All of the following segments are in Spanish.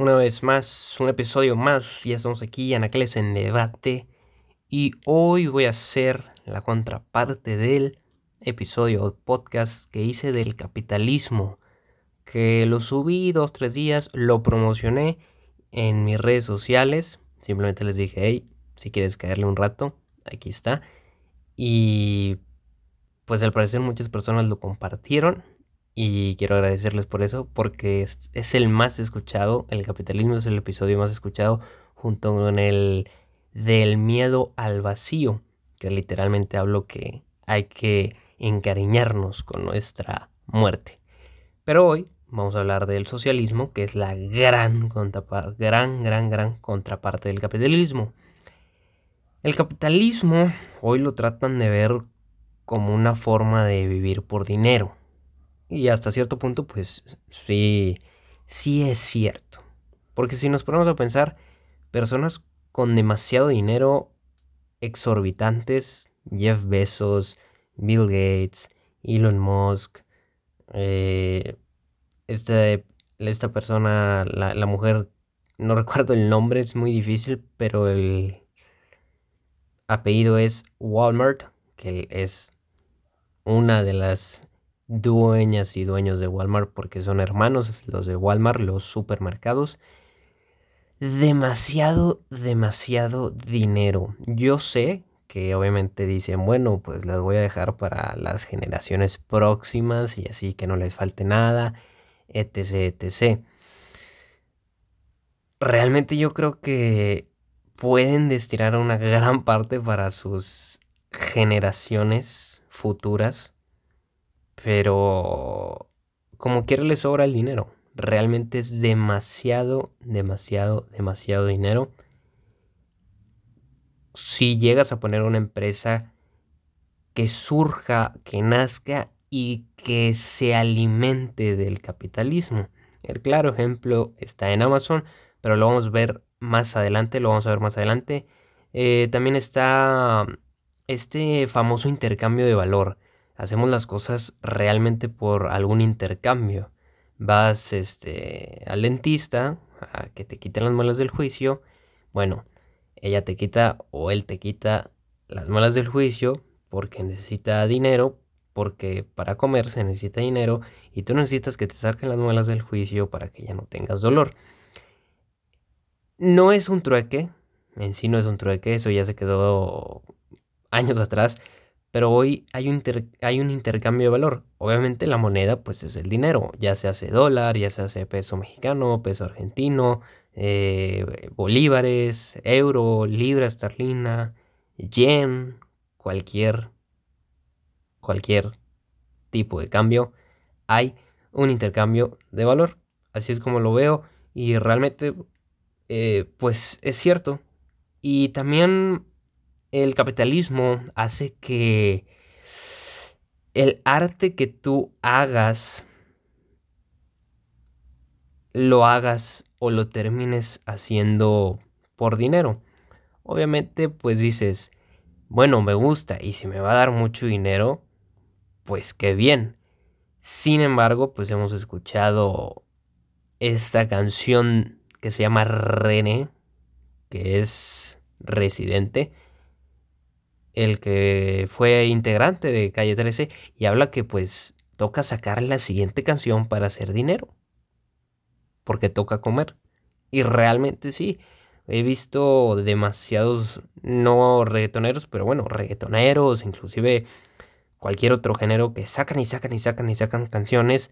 una vez más, un episodio más. Ya estamos aquí, Anacles en debate. Y hoy voy a hacer la contraparte del episodio podcast que hice del capitalismo. Que lo subí dos, tres días, lo promocioné en mis redes sociales. Simplemente les dije, hey, si quieres caerle un rato, aquí está. Y pues al parecer muchas personas lo compartieron y quiero agradecerles por eso, porque es, el más escuchado, el capitalismo es el episodio más escuchado, junto con el del miedo al vacío, que literalmente hablo que hay que encariñarnos con nuestra muerte. Pero hoy vamos a hablar del socialismo, que es la gran, gran, gran, gran contraparte del capitalismo. El capitalismo hoy lo tratan de ver como una forma de vivir por dinero y hasta cierto punto, pues sí, sí es cierto. Porque si nos ponemos a pensar, personas con demasiado dinero exorbitantes, Jeff Bezos, Bill Gates, Elon Musk, eh, este, esta, persona, la, la mujer, no recuerdo el nombre, es muy difícil, pero el apellido es Walmart, que es una de las dueñas y dueños de Walmart porque son hermanos los de Walmart, los supermercados. Demasiado, demasiado dinero. Yo sé que obviamente dicen, bueno, pues las voy a dejar para las generaciones próximas y así que no les falte nada, etc, etc. Realmente yo creo que pueden destinar una gran parte para sus generaciones futuras pero como quiera le sobra el dinero. Realmente es demasiado, demasiado, demasiado dinero. Si llegas a poner una empresa que surja, que nazca y que se alimente del capitalismo. El claro ejemplo está en Amazon, pero lo vamos a ver más adelante, lo vamos a ver más adelante. Eh, también está este famoso intercambio de valor hacemos las cosas realmente por algún intercambio. Vas este, al dentista a que te quiten las muelas del juicio. Bueno, ella te quita o él te quita las muelas del juicio porque necesita dinero, porque para comer se necesita dinero y tú necesitas que te saquen las muelas del juicio para que ya no tengas dolor. No es un trueque, en sí no es un trueque, eso ya se quedó años atrás, pero hoy hay un, hay un intercambio de valor. Obviamente la moneda pues es el dinero, ya se hace dólar, ya se hace peso mexicano, peso argentino, eh, bolívares, euro, libra esterlina, yen, cualquier, cualquier tipo de cambio, hay un intercambio de valor. Así es como lo veo y realmente eh, pues es cierto. Y también el capitalismo hace que el arte que tú hagas lo hagas o lo termines haciendo por dinero. Obviamente pues dices, bueno, me gusta y si me va a dar mucho dinero, pues qué bien. Sin embargo, pues hemos escuchado esta canción que se llama René, que es residente, el que fue integrante de Calle 13, y habla que pues toca sacar la siguiente canción para hacer dinero. Porque toca comer. Y realmente sí. He visto demasiados, no reggaetoneros, pero bueno, reggaetoneros, inclusive cualquier otro género que sacan y sacan y sacan y sacan canciones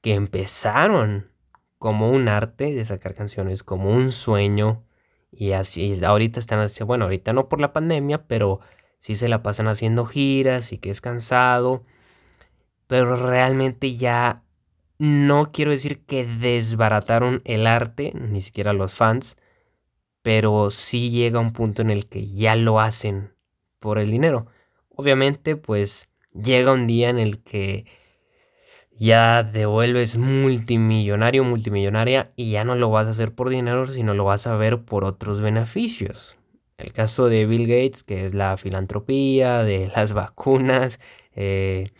que empezaron como un arte de sacar canciones, como un sueño. Y así, ahorita están así, bueno, ahorita no por la pandemia, pero si se la pasan haciendo giras y que es cansado, pero realmente ya no quiero decir que desbarataron el arte, ni siquiera los fans, pero sí llega un punto en el que ya lo hacen por el dinero. Obviamente, pues llega un día en el que ya devuelves multimillonario, multimillonaria y ya no lo vas a hacer por dinero, sino lo vas a ver por otros beneficios. El caso de Bill Gates, que es la filantropía, de las vacunas. Eh,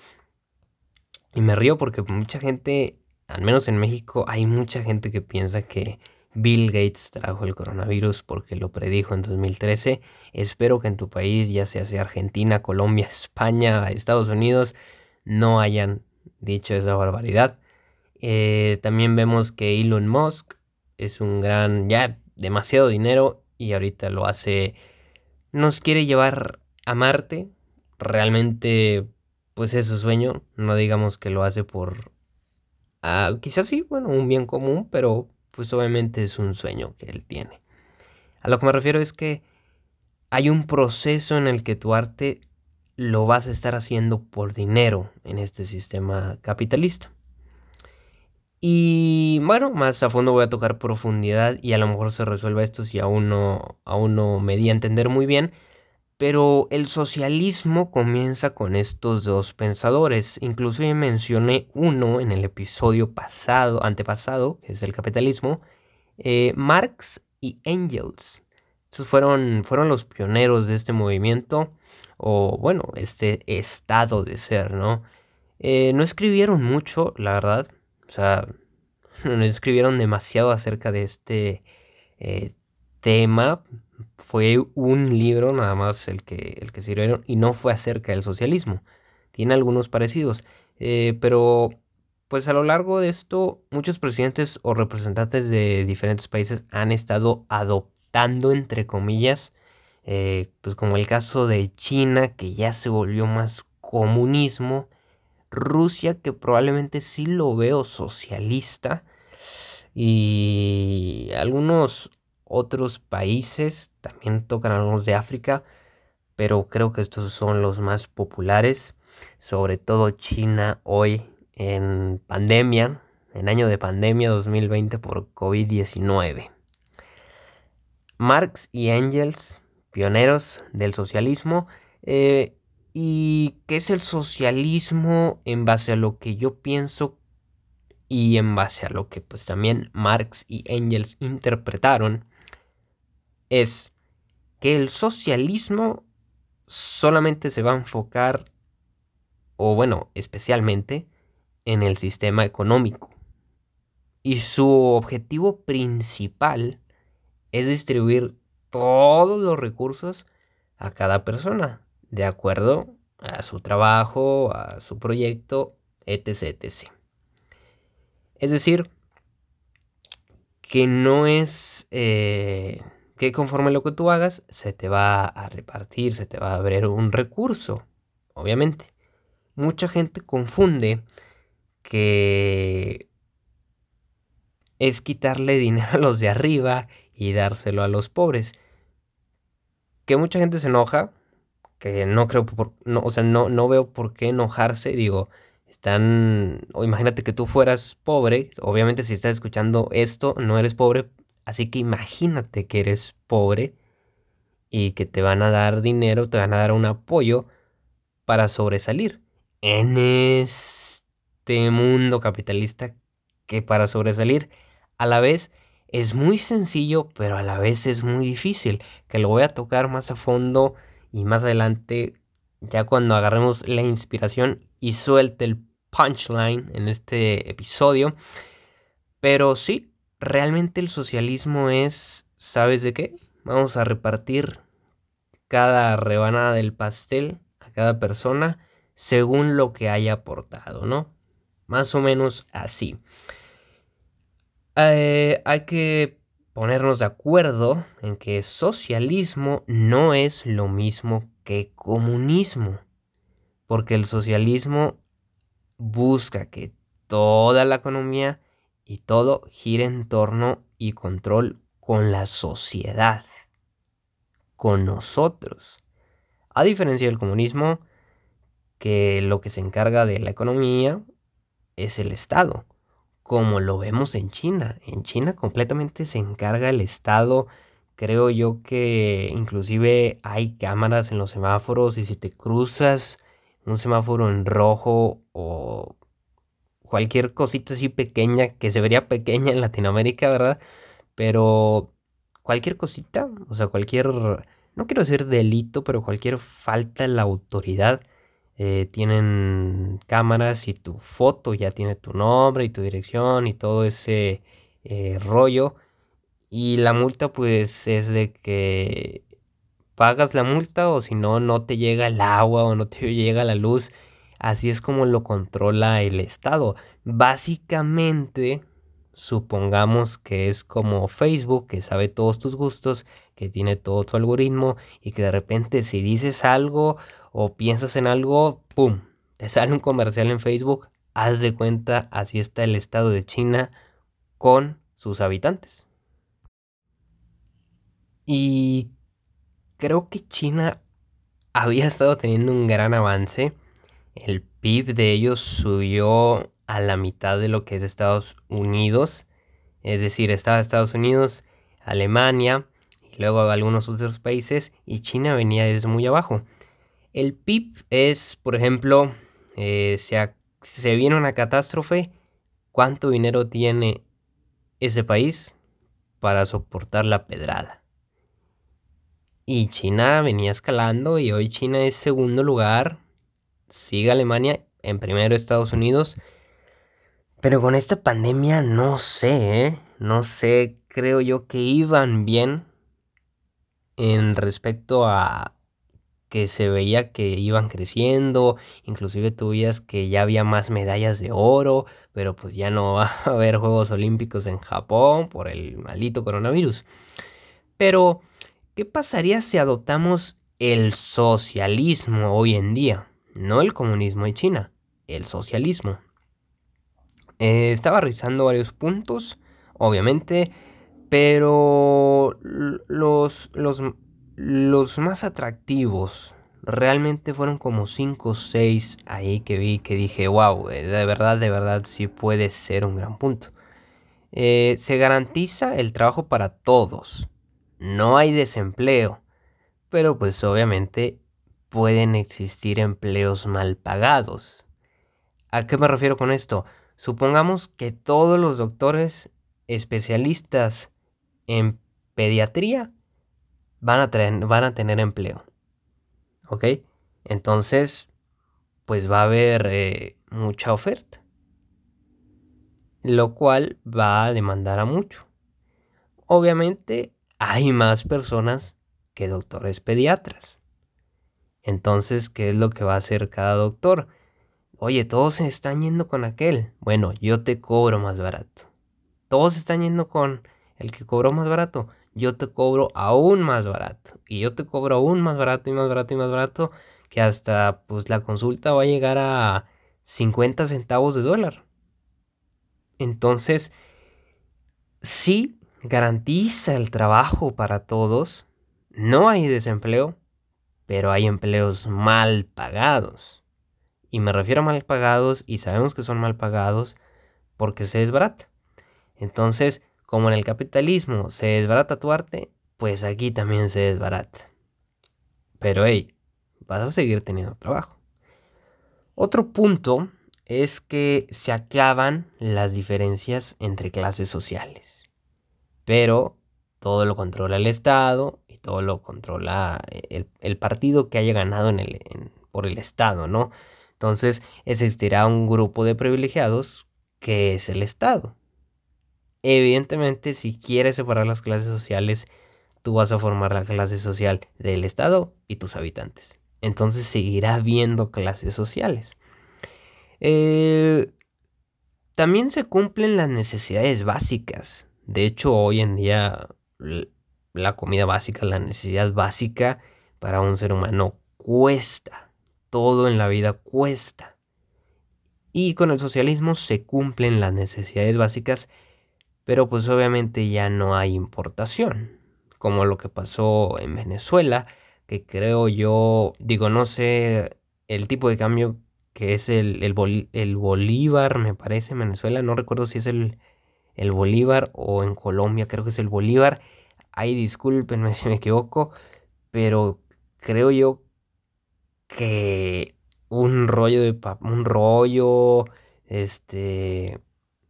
y me río porque mucha gente, al menos en México, hay mucha gente que piensa que, Bill Gates trajo el coronavirus porque lo predijo en 2013. Espero que en tu país, ya sea, Argentina, Colombia, España, Estados Unidos, no hayan dicho esa barbaridad. Eh, también vemos que Elon Musk es un gran, ya demasiado dinero y ahorita lo hace, nos quiere llevar a Marte. Realmente, pues es su sueño. No digamos que lo hace por, ah, quizás sí, bueno, un bien común, pero pues obviamente es un sueño que él tiene. A lo que me refiero es que hay un proceso en el que tu arte lo vas a estar haciendo por dinero en este sistema capitalista. Y bueno, más a fondo voy a tocar profundidad y a lo mejor se resuelva esto si aún no, aún no me di a entender muy bien. Pero el socialismo comienza con estos dos pensadores. Incluso mencioné uno en el episodio pasado, antepasado, que es el capitalismo, eh, Marx y Engels. Estos fueron, fueron los pioneros de este movimiento, o bueno, este estado de ser, ¿no? Eh, no escribieron mucho, la verdad. O sea, no escribieron demasiado acerca de este eh, tema. Fue un libro nada más el que, el que sirvieron y no fue acerca del socialismo. Tiene algunos parecidos. Eh, pero pues a lo largo de esto, muchos presidentes o representantes de diferentes países han estado adoptando, entre comillas, eh, pues como el caso de China, que ya se volvió más comunismo, Rusia, que probablemente sí lo veo socialista, y algunos otros países, también tocan algunos de África, pero creo que estos son los más populares, sobre todo China hoy en pandemia, en año de pandemia 2020 por COVID-19. Marx y Engels, pioneros del socialismo, eh, ¿y qué es el socialismo en base a lo que yo pienso y en base a lo que pues también Marx y Engels interpretaron? es que el socialismo solamente se va a enfocar, o bueno, especialmente, en el sistema económico. Y su objetivo principal es distribuir todos los recursos a cada persona, de acuerdo a su trabajo, a su proyecto, etc. etc. Es decir, que no es... Eh, que conforme lo que tú hagas, se te va a repartir, se te va a abrir un recurso, obviamente. Mucha gente confunde que es quitarle dinero a los de arriba y dárselo a los pobres. Que mucha gente se enoja, que no creo por, no, o sea, no, no veo por qué enojarse, digo, están, o imagínate que tú fueras pobre, obviamente si estás escuchando esto, no eres pobre, Así que imagínate que eres pobre y que te van a dar dinero, te van a dar un apoyo para sobresalir en este mundo capitalista que para sobresalir a la vez es muy sencillo, pero a la vez es muy difícil, que lo voy a tocar más a fondo y más adelante ya cuando agarremos la inspiración y suelte el punchline en este episodio. Pero sí, realmente el socialismo es, ¿sabes de qué? Vamos a repartir cada rebanada del pastel a cada persona según lo que haya aportado, ¿no? Más o menos así. Eh, hay que ponernos de acuerdo en que socialismo no es lo mismo que comunismo, porque el socialismo busca que toda la economía y todo gira en torno y control con la sociedad, con nosotros. A diferencia del comunismo, que lo que se encarga de la economía es el Estado, como lo vemos en China. En China completamente se encarga el Estado. Creo yo que inclusive hay cámaras en los semáforos y si te cruzas un semáforo en rojo o cualquier cosita así pequeña, que se vería pequeña en Latinoamérica, ¿verdad? Pero cualquier cosita, o sea, cualquier, no quiero decir delito, pero cualquier falta en la autoridad, eh, tienen cámaras y tu foto ya tiene tu nombre y tu dirección y todo ese eh, rollo. Y la multa pues es de que pagas la multa o si no, no te llega el agua o no te llega la luz. Así es como lo controla el Estado. Básicamente, supongamos que es como Facebook, que sabe todos tus gustos, que tiene todo tu algoritmo y que de repente si dices algo o piensas en algo, ¡pum! Te sale un comercial en Facebook. Haz de cuenta, así está el Estado de China con sus habitantes. Y creo que China había estado teniendo un gran avance. El PIB de ellos subió a la mitad de lo que es Estados Unidos. Es decir, estaba Estados Unidos, Alemania luego algunos otros países y China venía desde muy abajo. El PIB es, por ejemplo, eh, se, viene una catástrofe, ¿cuánto dinero tiene ese país para soportar la pedrada? Y China venía escalando y hoy China es segundo lugar. Sigue Alemania, en primero Estados Unidos. Pero con esta pandemia no sé, ¿eh? No sé, creo yo que iban bien en respecto a que se veía que iban creciendo, inclusive tú veías que ya había más medallas de oro, pero pues ya no va a haber Juegos Olímpicos en Japón por el maldito coronavirus. Pero ¿Qué pasaría si adoptamos el socialismo hoy en día? No el comunismo de China, el socialismo. Eh, estaba revisando varios puntos, obviamente, pero los, los, los más atractivos realmente fueron como 5 o 6 ahí que vi que dije, wow, eh, de verdad, de verdad sí puede ser un gran punto. Eh, se garantiza el trabajo para todos no hay desempleo, pero pues obviamente pueden existir empleos mal pagados. ¿A qué me refiero con esto? Supongamos que todos los doctores especialistas en pediatría van a, van a tener empleo. ¿Ok? Entonces, pues va a haber eh, mucha oferta. Lo cual va a demandar a mucho. Obviamente hay más personas que doctores pediatras. Entonces, ¿qué es lo que va a hacer cada doctor? Oye, todos se están yendo con aquel. Bueno, yo te cobro más barato. Todos están yendo con el que cobró más barato. Yo te cobro aún más barato. Y yo te cobro aún más barato y más barato y más barato. Que hasta pues la consulta va a llegar a 50 centavos de dólar. Entonces, sí garantiza el trabajo para todos. No hay desempleo, pero hay empleos mal pagados. Y me refiero a mal pagados y sabemos que son mal pagados porque se desbarata. Entonces, como en el capitalismo se desbarata tu arte, pues aquí también se desbarata. Pero hey, vas a seguir teniendo trabajo. Otro punto es que se acaban las diferencias entre clases sociales pero todo lo controla el Estado y todo lo controla el, partido que haya ganado por el Estado, ¿no? Entonces existirá un grupo de privilegiados que es el Estado. Evidentemente, si quieres separar las clases sociales, tú vas a formar la clase social del Estado y tus habitantes. Entonces seguirá habiendo clases sociales. Eh, también se cumplen las necesidades básicas de hecho, hoy en día la comida básica, la necesidad básica para un ser humano cuesta. Todo en la vida cuesta. Y con el socialismo se cumplen las necesidades básicas, pero pues obviamente ya no hay importación, como lo que pasó en Venezuela, que creo yo, digo, no sé el tipo de cambio que es el, el bolívar, me parece, en Venezuela, no recuerdo si es el, el Bolívar o en Colombia creo que es el Bolívar. Ahí discúlpenme si me equivoco, pero creo yo que un rollo de un rollo, este,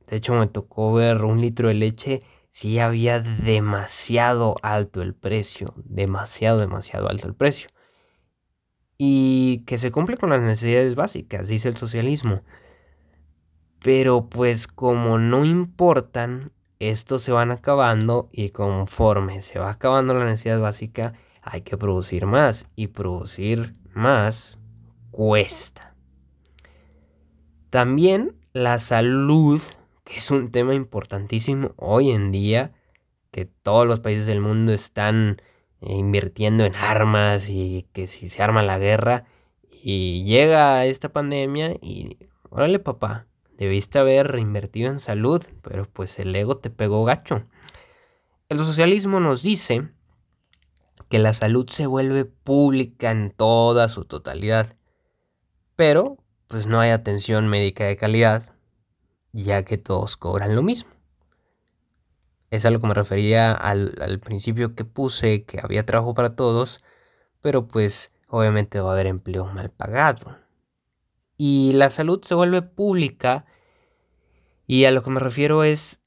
de hecho me tocó ver un litro de leche, sí había demasiado alto el precio, demasiado, demasiado alto el precio. Y que se cumple con las necesidades básicas, dice el socialismo. Pero pues como no importan, estos se van acabando y conforme se va acabando la necesidad básica, hay que producir más y producir más cuesta. También la salud, que es un tema importantísimo hoy en día, que todos los países del mundo están eh, invirtiendo en armas y que si se arma la guerra y llega esta pandemia y órale papá, debiste haber invertido en salud, pero pues el ego te pegó gacho. El socialismo nos dice que la salud se vuelve pública en toda su totalidad, pero pues no hay atención médica de calidad, ya que todos cobran lo mismo. Es a lo que me refería al, principio que puse, que había trabajo para todos, pero pues obviamente va a haber empleo mal pagado. Y la salud se vuelve pública y a lo que me refiero es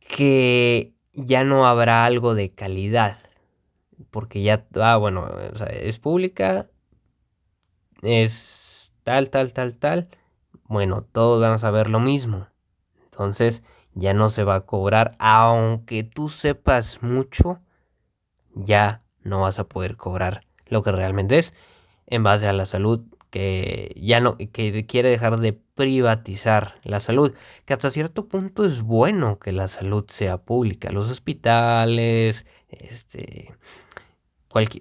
que ya no habrá algo de calidad. Porque ya, ah, bueno, es pública, es tal, tal, tal, tal. Bueno, todos van a saber lo mismo. Entonces, ya no se va a cobrar, aunque tú sepas mucho, ya no vas a poder cobrar lo que realmente es en base a la salud que ya no que quiere dejar de privatizar la salud, que hasta cierto punto es bueno que la salud sea pública, los hospitales, este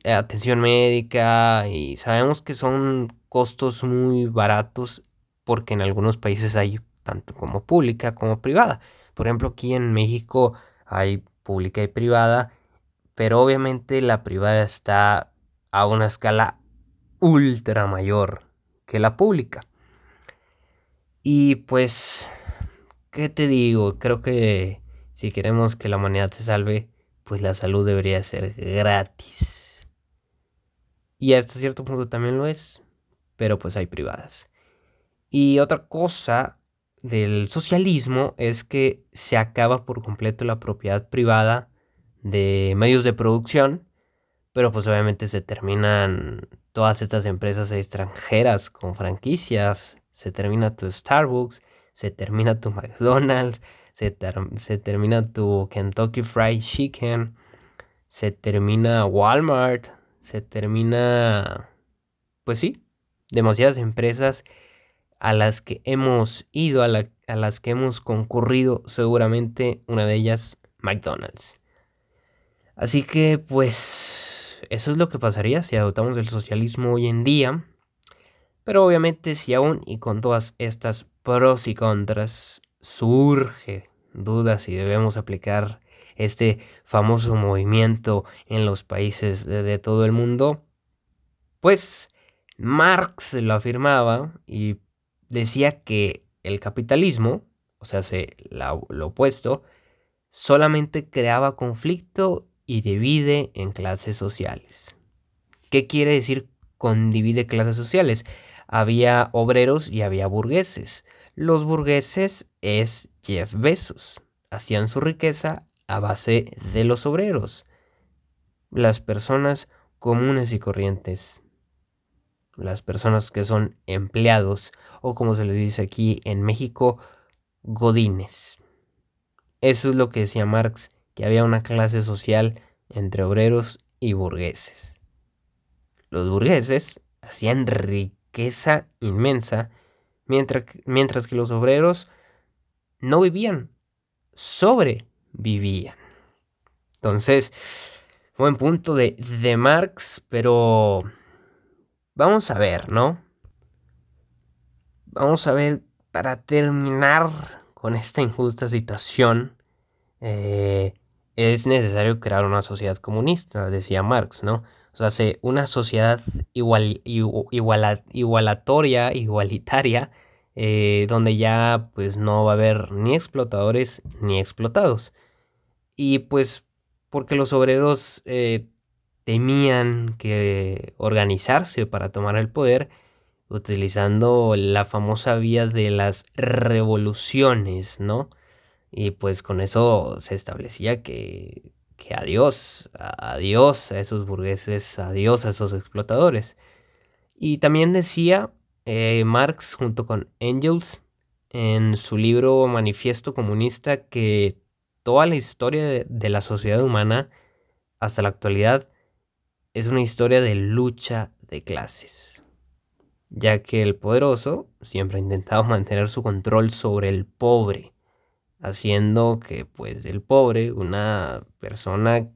atención médica y sabemos que son costos muy baratos porque en algunos países hay tanto como pública como privada. Por ejemplo, aquí en México hay pública y privada, pero obviamente la privada está a una escala ultra mayor que la pública. Y pues, ¿qué te digo? Creo que si queremos que la humanidad se salve, pues la salud debería ser gratis. Y hasta cierto punto también lo es, pero pues hay privadas. Y otra cosa del socialismo es que se acaba por completo la propiedad privada de medios de producción, pero pues obviamente se terminan todas estas empresas extranjeras con franquicias, se termina tu Starbucks, se termina tu McDonald's, se, se termina tu Kentucky Fried Chicken, se termina Walmart, se termina, pues sí, demasiadas empresas a las que hemos ido, a, las que hemos concurrido, seguramente una de ellas McDonald's. Así que pues eso es lo que pasaría si adoptamos el socialismo hoy en día. Pero obviamente si aún y con todas estas pros y contras surge dudas si debemos aplicar este famoso movimiento en los países de, de todo el mundo, pues Marx lo afirmaba y decía que el capitalismo, o sea, lo opuesto, solamente creaba conflicto y divide en clases sociales. ¿Qué quiere decir con divide clases sociales? Había obreros y había burgueses. Los burgueses es Jeff Bezos. Hacían su riqueza a base de los obreros. Las personas comunes y corrientes las personas que son empleados o como se les dice aquí en México, godines. Eso es lo que decía Marx, que había una clase social entre obreros y burgueses. Los burgueses hacían riqueza inmensa, mientras, mientras que los obreros no vivían, sobrevivían. Entonces, buen punto de, de Marx, pero Vamos a ver, ¿no? Vamos a ver, para terminar con esta injusta situación, eh, es necesario crear una sociedad comunista, decía Marx, ¿no? O sea, una sociedad igual, igualatoria, igualitaria, eh, donde ya pues no va a haber ni explotadores ni explotados. Y pues porque los obreros eh, temían que organizarse para tomar el poder utilizando la famosa vía de las revoluciones, ¿no? Y pues con eso se establecía que, que adiós, adiós a esos burgueses, adiós a esos explotadores. Y también decía eh, Marx junto con Engels en su libro Manifiesto Comunista que toda la historia de, la sociedad humana hasta la actualidad es una historia de lucha de clases, ya que el poderoso siempre ha intentado mantener su control sobre el pobre, haciendo que pues el pobre, una persona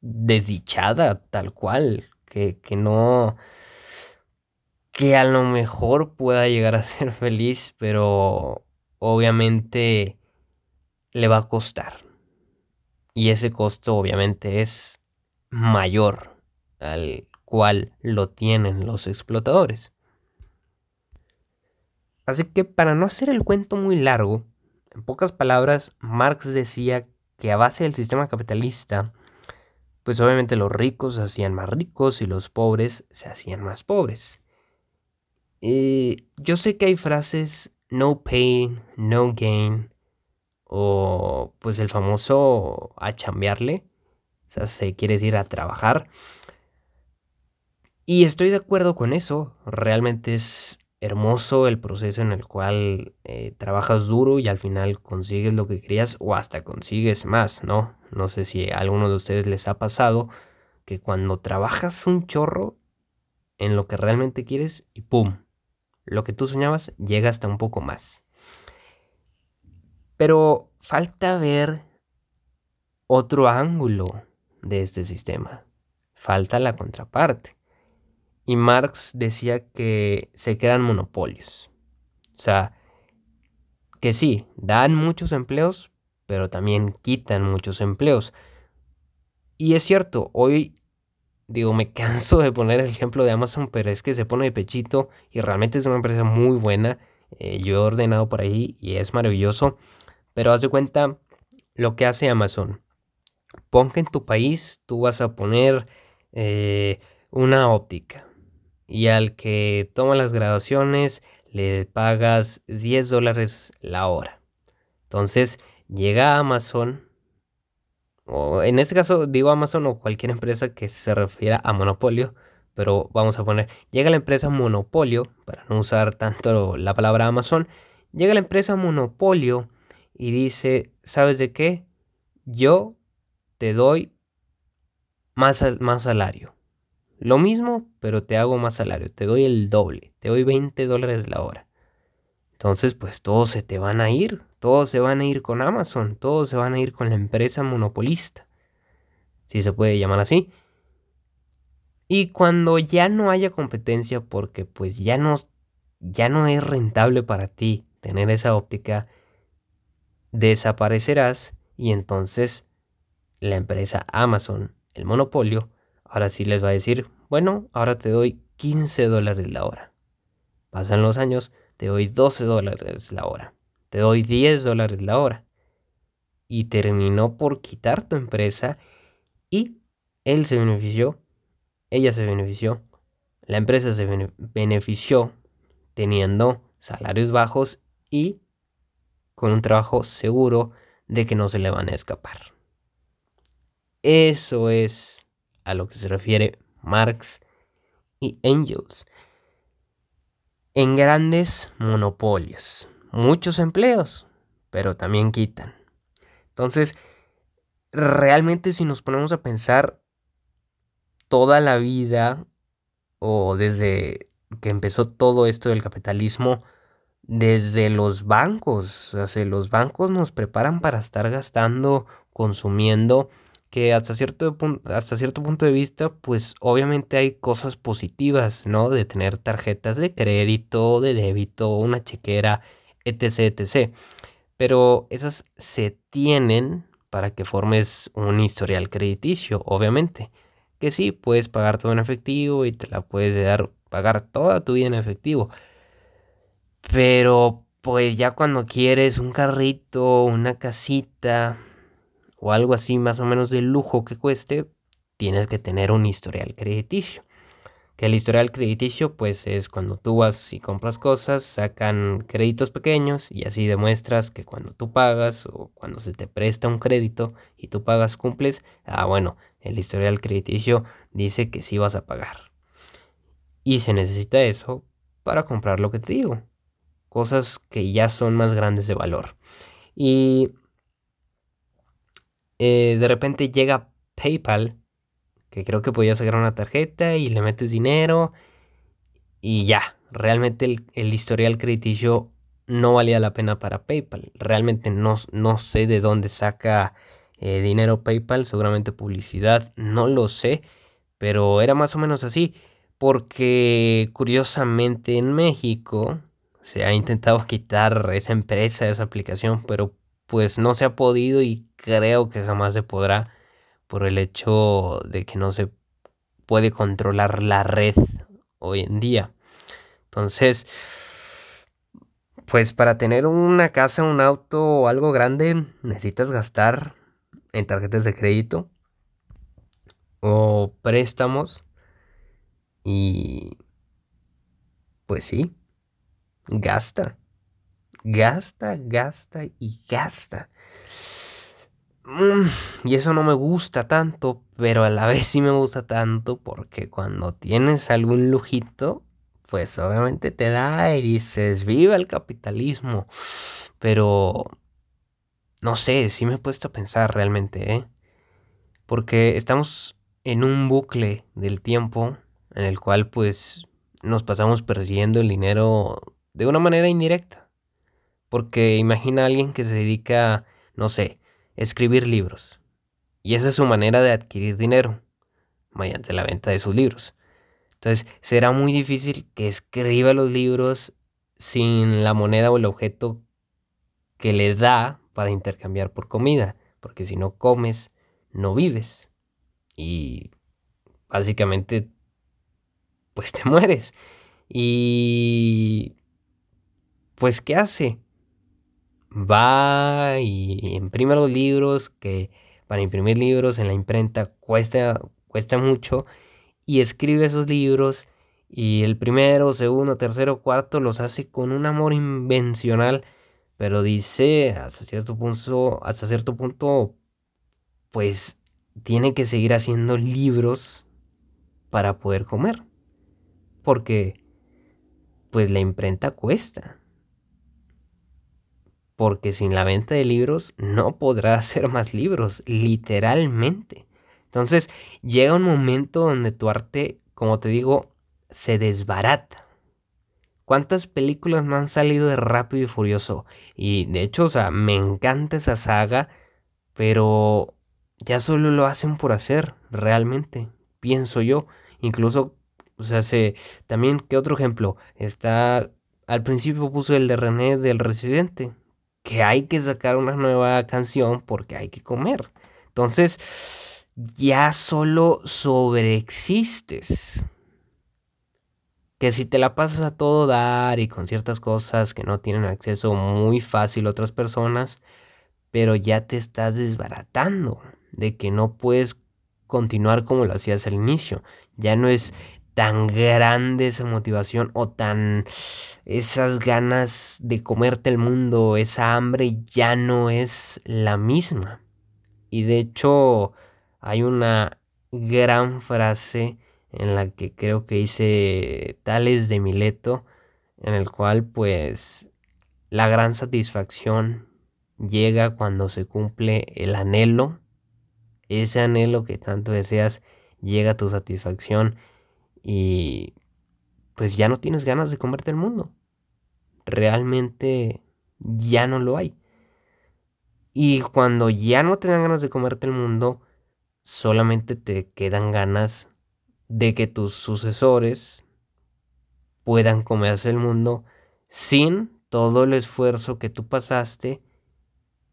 desdichada tal cual, que, que no, que a lo mejor pueda llegar a ser feliz, pero obviamente le va a costar. Y ese costo obviamente es mayor al cual lo tienen los explotadores. Así que para no hacer el cuento muy largo, en pocas palabras, Marx decía que a base del sistema capitalista, pues obviamente los ricos se hacían más ricos y los pobres se hacían más pobres. Eh, yo sé que hay frases no pain, no gain, o pues el famoso a chambearle, o sea, se quiere decir a trabajar. Y estoy de acuerdo con eso, realmente es hermoso el proceso en el cual eh, trabajas duro y al final consigues lo que querías o hasta consigues más, ¿no? No sé si a alguno de ustedes les ha pasado que cuando trabajas un chorro en lo que realmente quieres y ¡pum! Lo que tú soñabas llega hasta un poco más. Pero falta ver otro ángulo de este sistema. Falta la contraparte. Y Marx decía que se crean monopolios. O sea, que sí, dan muchos empleos, pero también quitan muchos empleos. Y es cierto, hoy digo, me canso de poner el ejemplo de Amazon, pero es que se pone de pechito y realmente es una empresa muy buena. Eh, yo he ordenado por ahí y es maravilloso. Pero haz de cuenta lo que hace Amazon. Pon que en tu país tú vas a poner eh, una óptica. Y al que toma las graduaciones le pagas 10 dólares la hora. Entonces llega Amazon. O en este caso digo Amazon o cualquier empresa que se refiera a monopolio. Pero vamos a poner, llega la empresa monopolio, para no usar tanto la palabra Amazon, llega la empresa monopolio y dice, ¿sabes de qué? Yo te doy más, más salario. Lo mismo, pero te hago más salario. Te doy el doble. Te doy 20 dólares la hora. Entonces, pues todos se te van a ir. Todos se van a ir con Amazon. Todos se van a ir con la empresa monopolista. Si se puede llamar así. Y cuando ya no haya competencia, porque pues ya no, ya no es rentable para ti tener esa óptica, desaparecerás y entonces la empresa Amazon, el monopolio, ahora sí les va a decir, bueno, ahora te doy 15 dólares la hora. Pasan los años, te doy 12 dólares la hora, te doy 10 dólares la hora. Y terminó por quitar tu empresa y él se benefició, ella se benefició, la empresa se benefició teniendo salarios bajos y con un trabajo seguro de que no se le van a escapar. Eso es a lo que se refiere Marx y Engels. En grandes monopolios, muchos empleos, pero también quitan. Entonces, realmente si nos ponemos a pensar toda la vida o desde que empezó todo esto del capitalismo, desde los bancos. O sea, los bancos nos preparan para estar gastando, consumiendo, que hasta cierto, hasta cierto punto de vista, pues obviamente hay cosas positivas, ¿no? De tener tarjetas de crédito, de débito, una chequera, etc, etc. Pero esas se tienen para que formes un historial crediticio, obviamente. Que sí, puedes pagar todo en efectivo y te la puedes dar, pagar toda tu vida en efectivo. Pero pues ya cuando quieres un carrito, una casita o algo así más o menos de lujo que cueste, tienes que tener un historial crediticio. Que el historial crediticio pues es cuando tú vas y compras cosas, sacan créditos pequeños y así demuestras que cuando tú pagas o cuando se te presta un crédito y tú pagas cumples, ah bueno, el historial crediticio dice que sí vas a pagar. Y se necesita eso para comprar lo que te digo cosas que ya son más grandes de valor. Y eh, de repente llega PayPal, que creo que podía sacar una tarjeta y le metes dinero y ya, realmente el, historial crediticio no valía la pena para PayPal. Realmente no, no sé de dónde saca eh, dinero PayPal, seguramente publicidad, no lo sé, pero era más o menos así, porque curiosamente en México se ha intentado quitar esa empresa, esa aplicación, pero pues no se ha podido y creo que jamás se podrá por el hecho de que no se puede controlar la red hoy en día. Entonces, pues para tener una casa, un auto o algo grande, necesitas gastar en tarjetas de crédito o préstamos. Y pues sí, gasta, gasta, gasta y gasta. Mm, y eso no me gusta tanto, pero a la vez sí me gusta tanto porque cuando tienes algún lujito, pues obviamente te da y dices, viva el capitalismo. Pero, no sé, sí me he puesto a pensar realmente, ¿eh? Porque estamos en un bucle del tiempo en el cual pues nos pasamos persiguiendo el dinero de una manera indirecta. Porque imagina a alguien que se dedica, no sé, a escribir libros. Y esa es su manera de adquirir dinero, mediante la venta de sus libros. Entonces, será muy difícil que escriba los libros sin la moneda o el objeto que le da para intercambiar por comida. Porque si no comes, no vives. Y básicamente, pues te mueres. Y pues, ¿qué hace? Va y imprime los libros, que para imprimir libros en la imprenta cuesta, cuesta mucho, y escribe esos libros, y el primero, segundo, tercero, cuarto los hace con un amor invencional, pero dice hasta cierto punto, hasta cierto punto, pues tiene que seguir haciendo libros para poder comer, porque pues la imprenta cuesta porque sin la venta de libros no podrá hacer más libros, literalmente. Entonces llega un momento donde tu arte, como te digo, se desbarata. ¿Cuántas películas me han salido de Rápido y Furioso? Y de hecho, o sea, me encanta esa saga, pero ya solo lo hacen por hacer, realmente, pienso yo. Incluso, o sea, se, también, ¿qué otro ejemplo? Está, al principio puso el de René del Residente, que hay que sacar una nueva canción porque hay que comer. Entonces, ya solo sobreexistes. Que si te la pasas a todo dar y con ciertas cosas que no tienen acceso muy fácil otras personas, pero ya te estás desbaratando de que no puedes continuar como lo hacías al inicio. Ya no es tan grande esa motivación o tan esas ganas de comerte el mundo, esa hambre ya no es la misma. Y de hecho hay una gran frase en la que creo que dice Tales de Mileto, en el cual pues la gran satisfacción llega cuando se cumple el anhelo, ese anhelo que tanto deseas, llega a tu satisfacción y pues ya no tienes ganas de comerte el mundo. Realmente ya no lo hay. Y cuando ya no te dan ganas de comerte el mundo, solamente te quedan ganas de que tus sucesores puedan comerse el mundo sin todo el esfuerzo que tú pasaste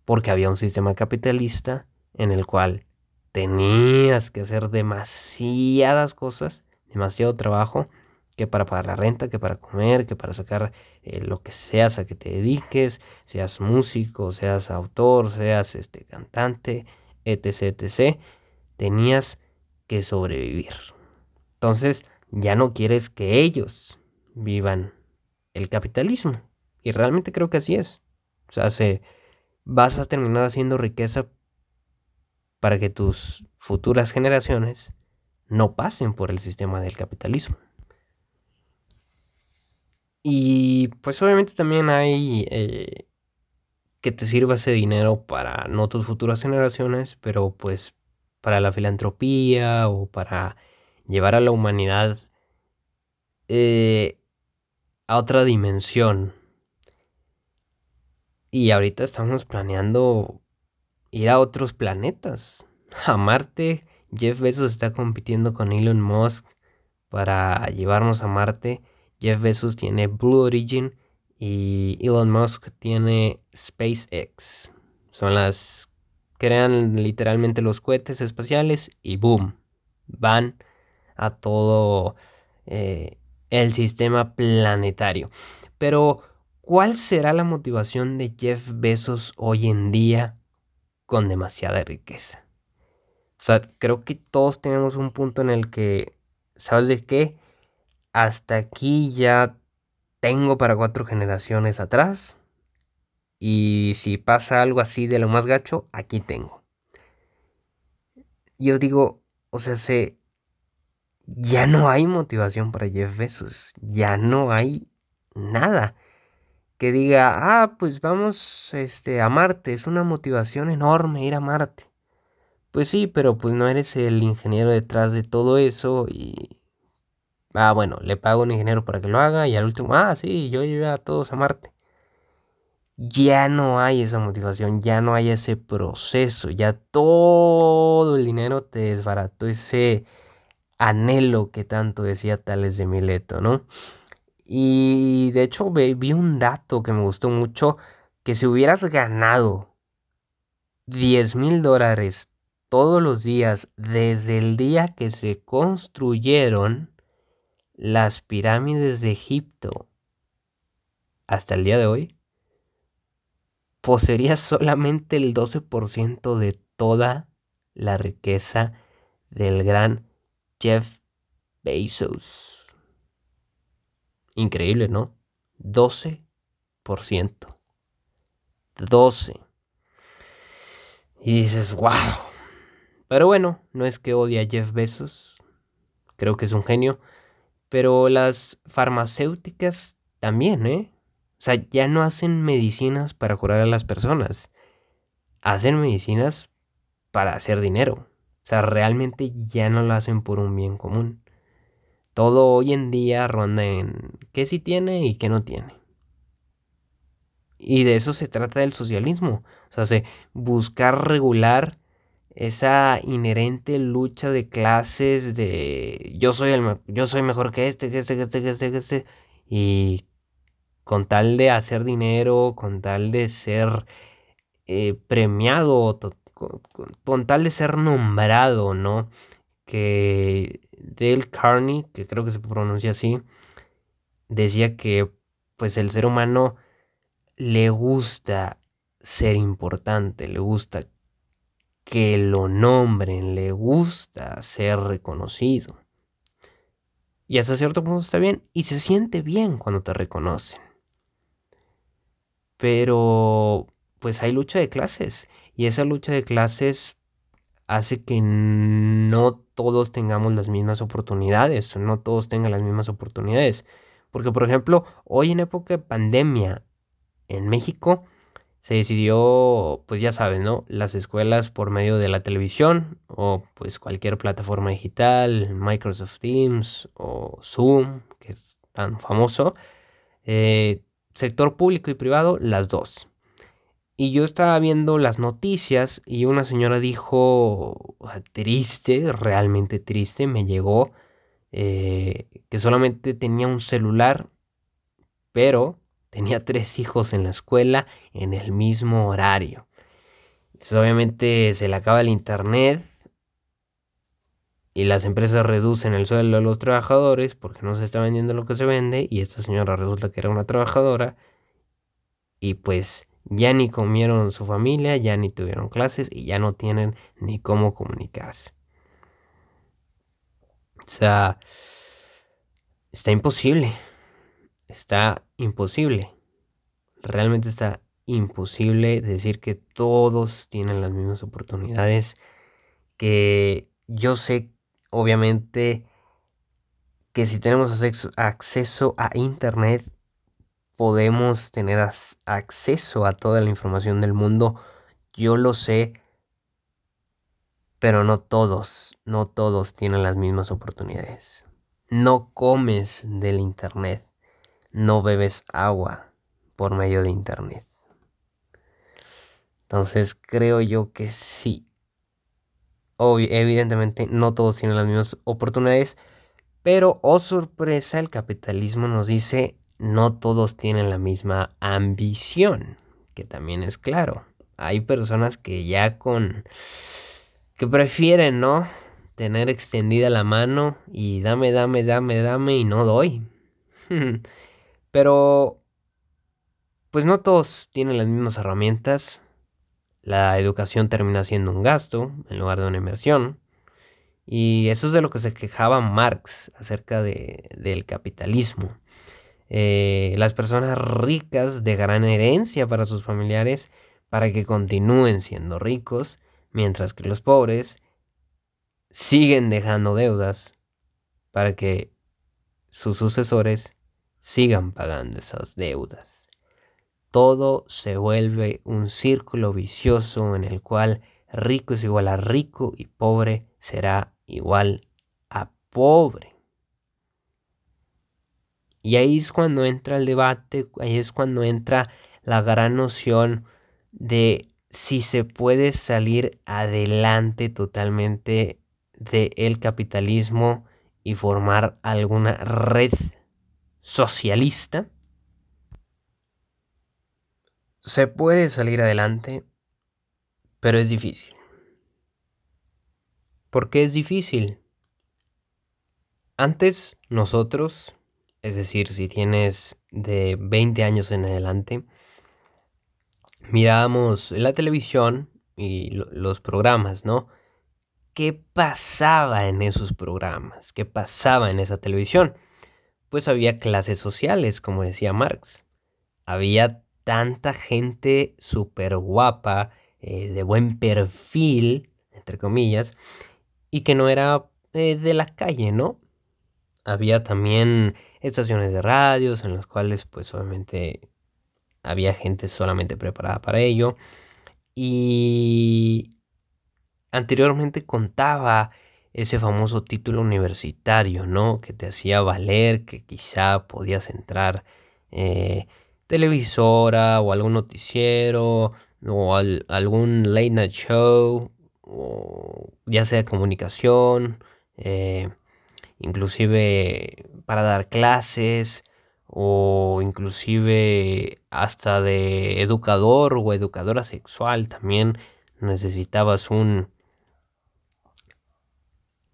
porque había un sistema capitalista en el cual tenías que hacer demasiadas cosas demasiado trabajo que para pagar la renta, que para comer, que para sacar eh, lo que seas a que te dediques, seas músico, seas autor, seas este cantante, etc, etc, tenías que sobrevivir. Entonces, ya no quieres que ellos vivan el capitalismo. Y realmente creo que así es. O sea, se, vas a terminar haciendo riqueza para que tus futuras generaciones no pasen por el sistema del capitalismo. Y pues obviamente también hay eh, que te sirva ese dinero para no tus futuras generaciones, pero pues para la filantropía o para llevar a la humanidad eh, a otra dimensión. Y ahorita estamos planeando ir a otros planetas, a Marte. Jeff Bezos está compitiendo con Elon Musk para llevarnos a Marte. Jeff Bezos tiene Blue Origin y Elon Musk tiene SpaceX. Son las crean literalmente los cohetes espaciales y boom, van a todo eh, el sistema planetario. Pero, ¿cuál será la motivación de Jeff Bezos hoy en día con demasiada riqueza? O sea, creo que todos tenemos un punto en el que, ¿sabes de qué? Hasta aquí ya tengo para cuatro generaciones atrás. Y si pasa algo así de lo más gacho, aquí tengo. Yo digo, o sea, se, ya no hay motivación para Jeff Bezos. Ya no hay nada que diga, ah, pues vamos este, a Marte. Es una motivación enorme ir a Marte. Pues sí, pero pues no eres el ingeniero detrás de todo eso y Ah, bueno, le pago a un ingeniero para que lo haga y al último, ah, sí, yo llevé a todos a Marte. Ya no hay esa motivación, ya no hay ese proceso, ya todo el dinero te desbarató ese anhelo que tanto decía Tales de Mileto, ¿no? Y de hecho vi un dato que me gustó mucho, que si hubieras ganado 10 mil dólares todos los días desde el día que se construyeron, las pirámides de Egipto hasta el día de hoy poseería solamente el 12% de toda la riqueza del gran Jeff Bezos. Increíble, ¿no? 12%. 12. Y dices, wow. Pero bueno, no es que odie a Jeff Bezos. Creo que es un genio. Pero las farmacéuticas también, ¿eh? O sea, ya no hacen medicinas para curar a las personas. Hacen medicinas para hacer dinero. O sea, realmente ya no lo hacen por un bien común. Todo hoy en día ronda en qué sí tiene y qué no tiene. Y de eso se trata el socialismo. O sea, buscar regular esa inherente lucha de clases de yo soy el yo soy mejor que este, que este, que este, que este, que este, y con tal de hacer dinero, con tal de ser eh, premiado, con, tal de ser nombrado, ¿no? Que Dale Carney, que creo que se pronuncia así, decía que pues el ser humano le gusta ser importante, le gusta que lo nombren, le gusta ser reconocido. Y hasta cierto punto está bien y se siente bien cuando te reconocen. Pero pues hay lucha de clases y esa lucha de clases hace que no todos tengamos las mismas oportunidades, no todos tengan las mismas oportunidades. Porque por ejemplo, hoy en época de pandemia en México, se decidió, pues ya saben, ¿no? Las escuelas por medio de la televisión o pues cualquier plataforma digital, Microsoft Teams o Zoom, que es tan famoso. Eh, sector público y privado, las dos. Y yo estaba viendo las noticias y una señora dijo, triste, realmente triste, me llegó eh, que solamente tenía un celular, pero tenía tres hijos en la escuela en el mismo horario. Entonces, obviamente se le acaba el internet y las empresas reducen el sueldo de los trabajadores porque no se está vendiendo lo que se vende y esta señora resulta que era una trabajadora y pues ya ni comieron su familia, ya ni tuvieron clases y ya no tienen ni cómo comunicarse. O sea, está imposible. Está imposible. Realmente está imposible decir que todos tienen las mismas oportunidades. Que yo sé, obviamente, que si tenemos acceso, a Internet, podemos tener acceso a toda la información del mundo. Yo lo sé, pero no todos, no todos tienen las mismas oportunidades. No comes del Internet, no bebes agua por medio de Internet. Entonces creo yo que sí. evidentemente no todos tienen las mismas oportunidades, pero oh sorpresa, el capitalismo nos dice no todos tienen la misma ambición, que también es claro. Hay personas que ya con... que prefieren, ¿no? Tener extendida la mano y dame, dame, dame, dame y no doy. Pero... Pues no todos tienen las mismas herramientas. La educación termina siendo un gasto en lugar de una inversión. Y eso es de lo que se quejaba Marx acerca de, del capitalismo. Eh, las personas ricas dejarán herencia para sus familiares para que continúen siendo ricos, mientras que los pobres siguen dejando deudas para que sus sucesores sigan pagando esas deudas. Todo se vuelve un círculo vicioso en el cual rico es igual a rico y pobre será igual a pobre. Y ahí es cuando entra el debate, ahí es cuando entra la gran noción de si se puede salir adelante totalmente del capitalismo y formar alguna red socialista. Se puede salir adelante, pero es difícil. ¿Por qué es difícil? Antes nosotros es decir, si tienes de 20 años en adelante, mirábamos la televisión y los programas, ¿no? ¿Qué pasaba en esos programas? ¿Qué pasaba en esa televisión? Pues había clases sociales, como decía Marx. Había tanta gente súper guapa, eh, de buen perfil, entre comillas, y que no era eh, de la calle, ¿no? Había también estaciones de radios en las cuales pues obviamente había gente solamente preparada para ello. Y anteriormente contaba ese famoso título universitario, ¿no? Que te hacía valer que quizá podías entrar eh, televisora o algún noticiero o algún late night show, o ya sea comunicación, eh, inclusive para dar clases o inclusive hasta de educador o educadora sexual también necesitabas un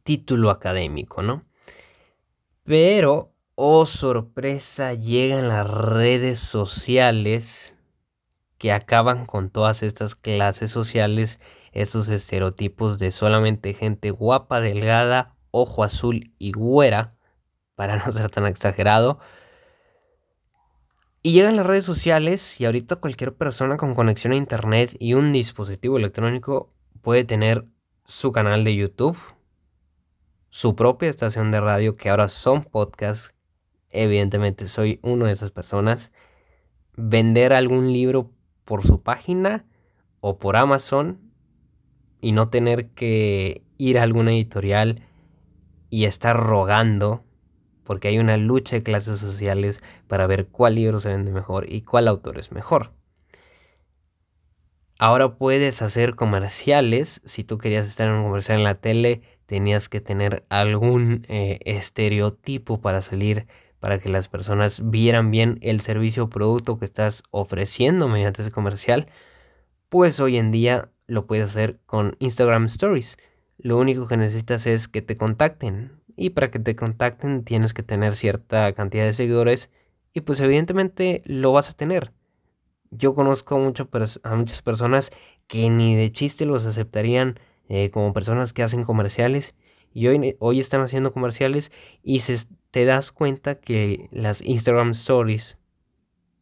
título académico, ¿no? Pero, oh sorpresa, llegan las redes sociales que acaban con todas estas clases sociales, esos estereotipos de solamente gente guapa, delgada, ojo azul y güera, para no ser tan exagerado. Y llegan las redes sociales y ahorita cualquier persona con conexión a internet y un dispositivo electrónico puede tener su canal de YouTube, su propia estación de radio que ahora son podcasts. Evidentemente soy una de esas personas. Vender algún libro por su página o por Amazon y no tener que ir a alguna editorial y estar rogando porque hay una lucha de clases sociales para ver cuál libro se vende mejor y cuál autor es mejor. Ahora puedes hacer comerciales. Si tú querías estar en un comercial en la tele, tenías que tener algún eh, estereotipo para salir, para que las personas vieran bien el servicio o producto que estás ofreciendo mediante ese comercial. Pues hoy en día lo puedes hacer con Instagram Stories. Lo único que necesitas es que te contacten. Y para que te contacten tienes que tener cierta cantidad de seguidores y pues evidentemente lo vas a tener. Yo conozco a muchas personas que ni de chiste los aceptarían eh, como personas que hacen comerciales y hoy, hoy están haciendo comerciales y se, te das cuenta que las Instagram Stories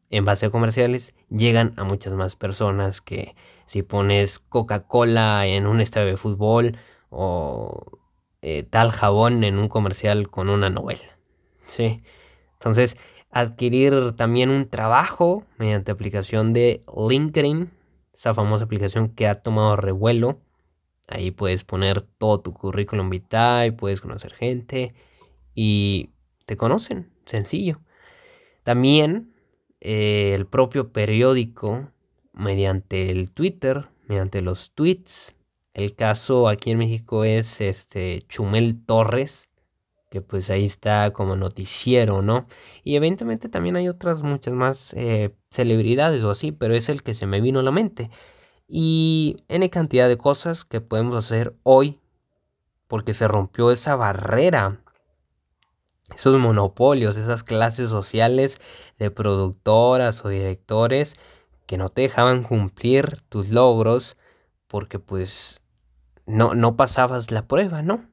en base a comerciales llegan a muchas más personas que si pones Coca-Cola en un estadio de fútbol o eh, tal jabón en un comercial con una novela. ¿sí? Entonces, adquirir también un trabajo mediante aplicación de LinkedIn, esa famosa aplicación que ha tomado revuelo. Ahí puedes poner todo tu currículum vitae, puedes conocer gente y te conocen, sencillo. También eh, el propio periódico, mediante el Twitter, mediante los tweets. El caso aquí en México es este Chumel Torres, que pues ahí está como noticiero, ¿no? Y evidentemente también hay otras muchas más eh, celebridades o así, pero es el que se me vino a la mente. Y N cantidad de cosas que podemos hacer hoy porque se rompió esa barrera, esos monopolios, esas clases sociales de productoras o directores que no te dejaban cumplir tus logros porque pues no, no pasabas la prueba, ¿no?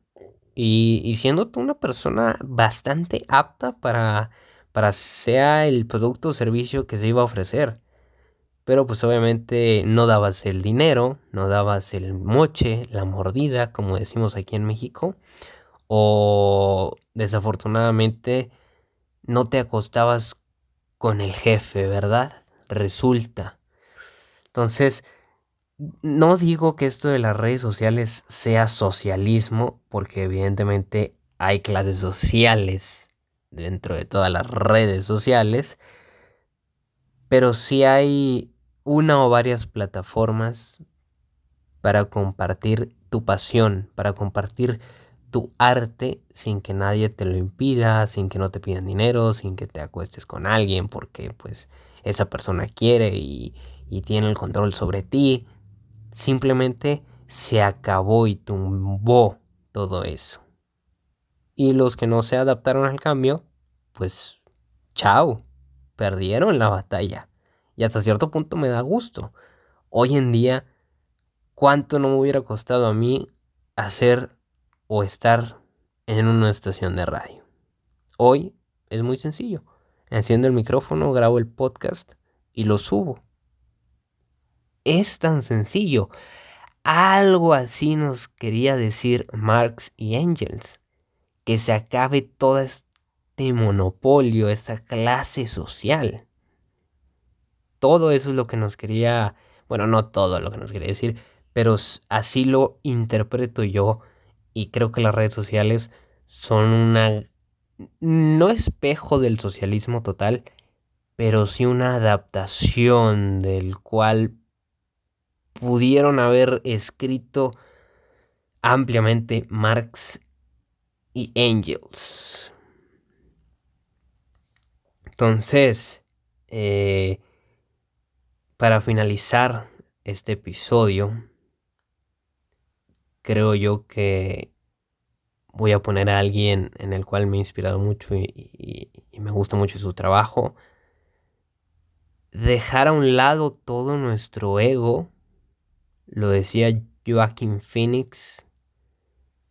Y, siendo tú una persona bastante apta para, para sea el producto o servicio que se iba a ofrecer. Pero pues obviamente no dabas el dinero, no dabas el moche, la mordida, como decimos aquí en México. O desafortunadamente no te acostabas con el jefe, ¿verdad? Resulta. Entonces, no digo que esto de las redes sociales sea socialismo, porque evidentemente hay clases sociales dentro de todas las redes sociales, pero sí hay una o varias plataformas para compartir tu pasión, para compartir tu arte sin que nadie te lo impida, sin que no te pidan dinero, sin que te acuestes con alguien porque pues esa persona quiere y, y tiene el control sobre ti simplemente se acabó y tumbó todo eso. Y los que no se adaptaron al cambio, pues chao, perdieron la batalla. Y hasta cierto punto me da gusto. Hoy en día, ¿cuánto no me hubiera costado a mí hacer o estar en una estación de radio? Hoy es muy sencillo. Enciendo el micrófono, grabo el podcast y lo subo. Es tan sencillo. Algo así nos quería decir Marx y Engels. Que se acabe todo este monopolio, esta clase social. Todo eso es lo que nos quería, bueno, no todo lo que nos quería decir, pero así lo interpreto yo y creo que las redes sociales son una, no espejo del socialismo total, pero sí una adaptación del cual pudieron haber escrito ampliamente Marx y Engels. Entonces, eh, para finalizar este episodio, creo yo que voy a poner a alguien en el cual me he inspirado mucho y me gusta mucho su trabajo. Dejar a un lado todo nuestro ego lo decía Joaquin Phoenix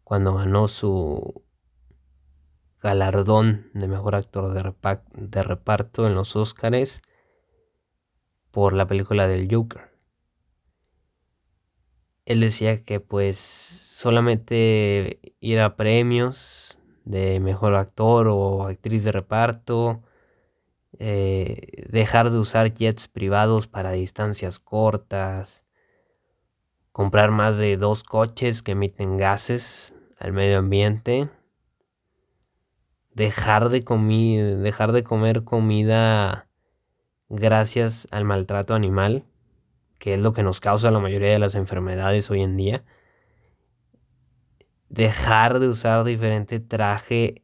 cuando ganó su galardón de mejor actor de, reparto en los Oscars por la película del Joker. Él decía que pues solamente ir a premios de mejor actor o actriz de reparto, eh, dejar de usar jets privados para distancias cortas, comprar más de dos coches que emiten gases al medio ambiente, dejar de, dejar de comer comida gracias al maltrato animal, que es lo que nos causa la mayoría de las enfermedades hoy en día, dejar de usar diferente traje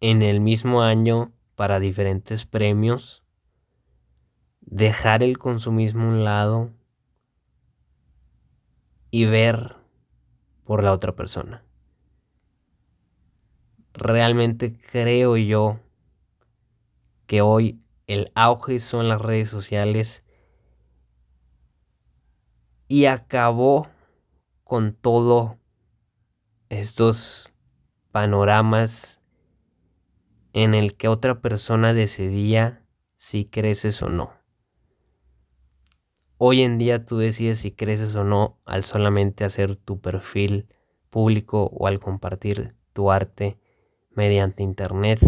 en el mismo año para diferentes premios, dejar el consumismo a un lado, y ver por la otra persona. Realmente creo yo que hoy el auge son las redes sociales y acabó con todo estos panoramas en el que otra persona decidía si creces o no. Hoy en día tú decides si creces o no al solamente hacer tu perfil público o al compartir tu arte mediante internet.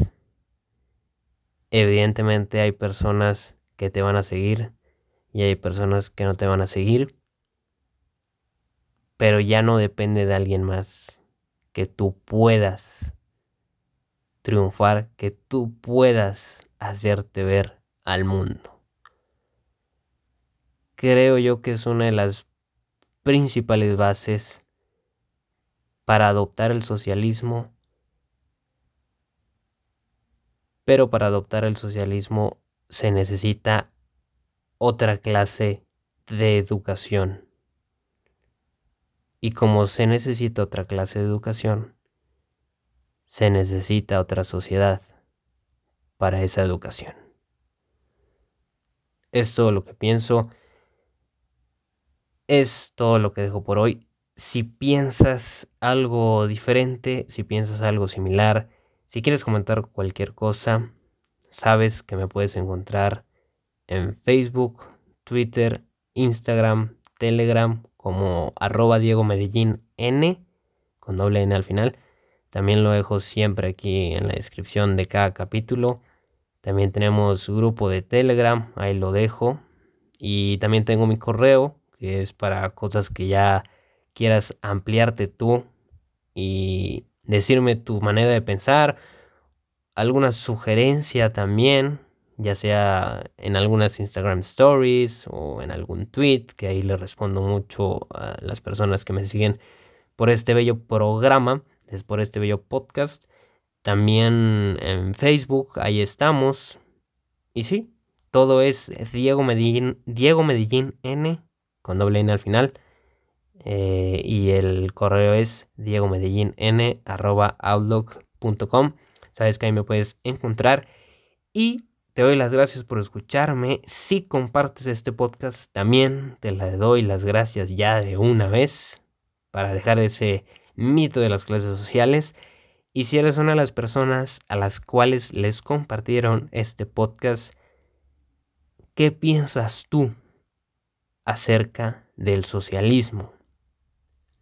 Evidentemente hay personas que te van a seguir y hay personas que no te van a seguir. Pero ya no depende de alguien más que tú puedas triunfar, que tú puedas hacerte ver al mundo. Creo yo que es una de las principales bases para adoptar el socialismo, pero para adoptar el socialismo se necesita otra clase de educación. Y como se necesita otra clase de educación, se necesita otra sociedad para esa educación. Es todo lo que pienso. Es todo lo que dejo por hoy. Si piensas algo diferente, si piensas algo similar, si quieres comentar cualquier cosa, sabes que me puedes encontrar en Facebook, Twitter, Instagram, Telegram como arroba Diego Medellín N con doble N al final. También lo dejo siempre aquí en la descripción de cada capítulo. También tenemos grupo de Telegram, ahí lo dejo. Y también tengo mi correo, que es para cosas que ya quieras ampliarte tú y decirme tu manera de pensar, alguna sugerencia también, ya sea en algunas Instagram Stories o en algún tweet, que ahí le respondo mucho a las personas que me siguen por este bello programa es por este bello podcast. También en Facebook, ahí estamos. Y sí, todo es Diego Medellín, Diego Medellín N con doble N al final. Eh, y el correo es diego medellín n arroba outlook.com. Sabes que ahí me puedes encontrar. Y te doy las gracias por escucharme. Si compartes este podcast, también te la doy las gracias ya de una vez para dejar ese mito de las clases sociales. Y si eres una de las personas a las cuales les compartieron este podcast, ¿qué piensas tú acerca del socialismo?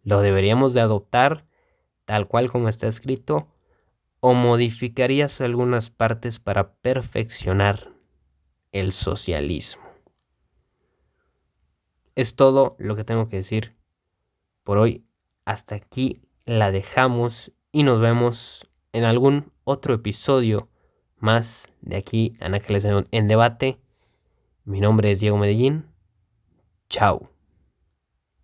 ¿Lo deberíamos de adoptar tal cual como está escrito? ¿O modificarías algunas partes para perfeccionar el socialismo? Es todo lo que tengo que decir por hoy hasta aquí la dejamos y nos vemos en algún otro episodio más de aquí Ángeles en Debate. Mi nombre es Diego Medellín. Chao.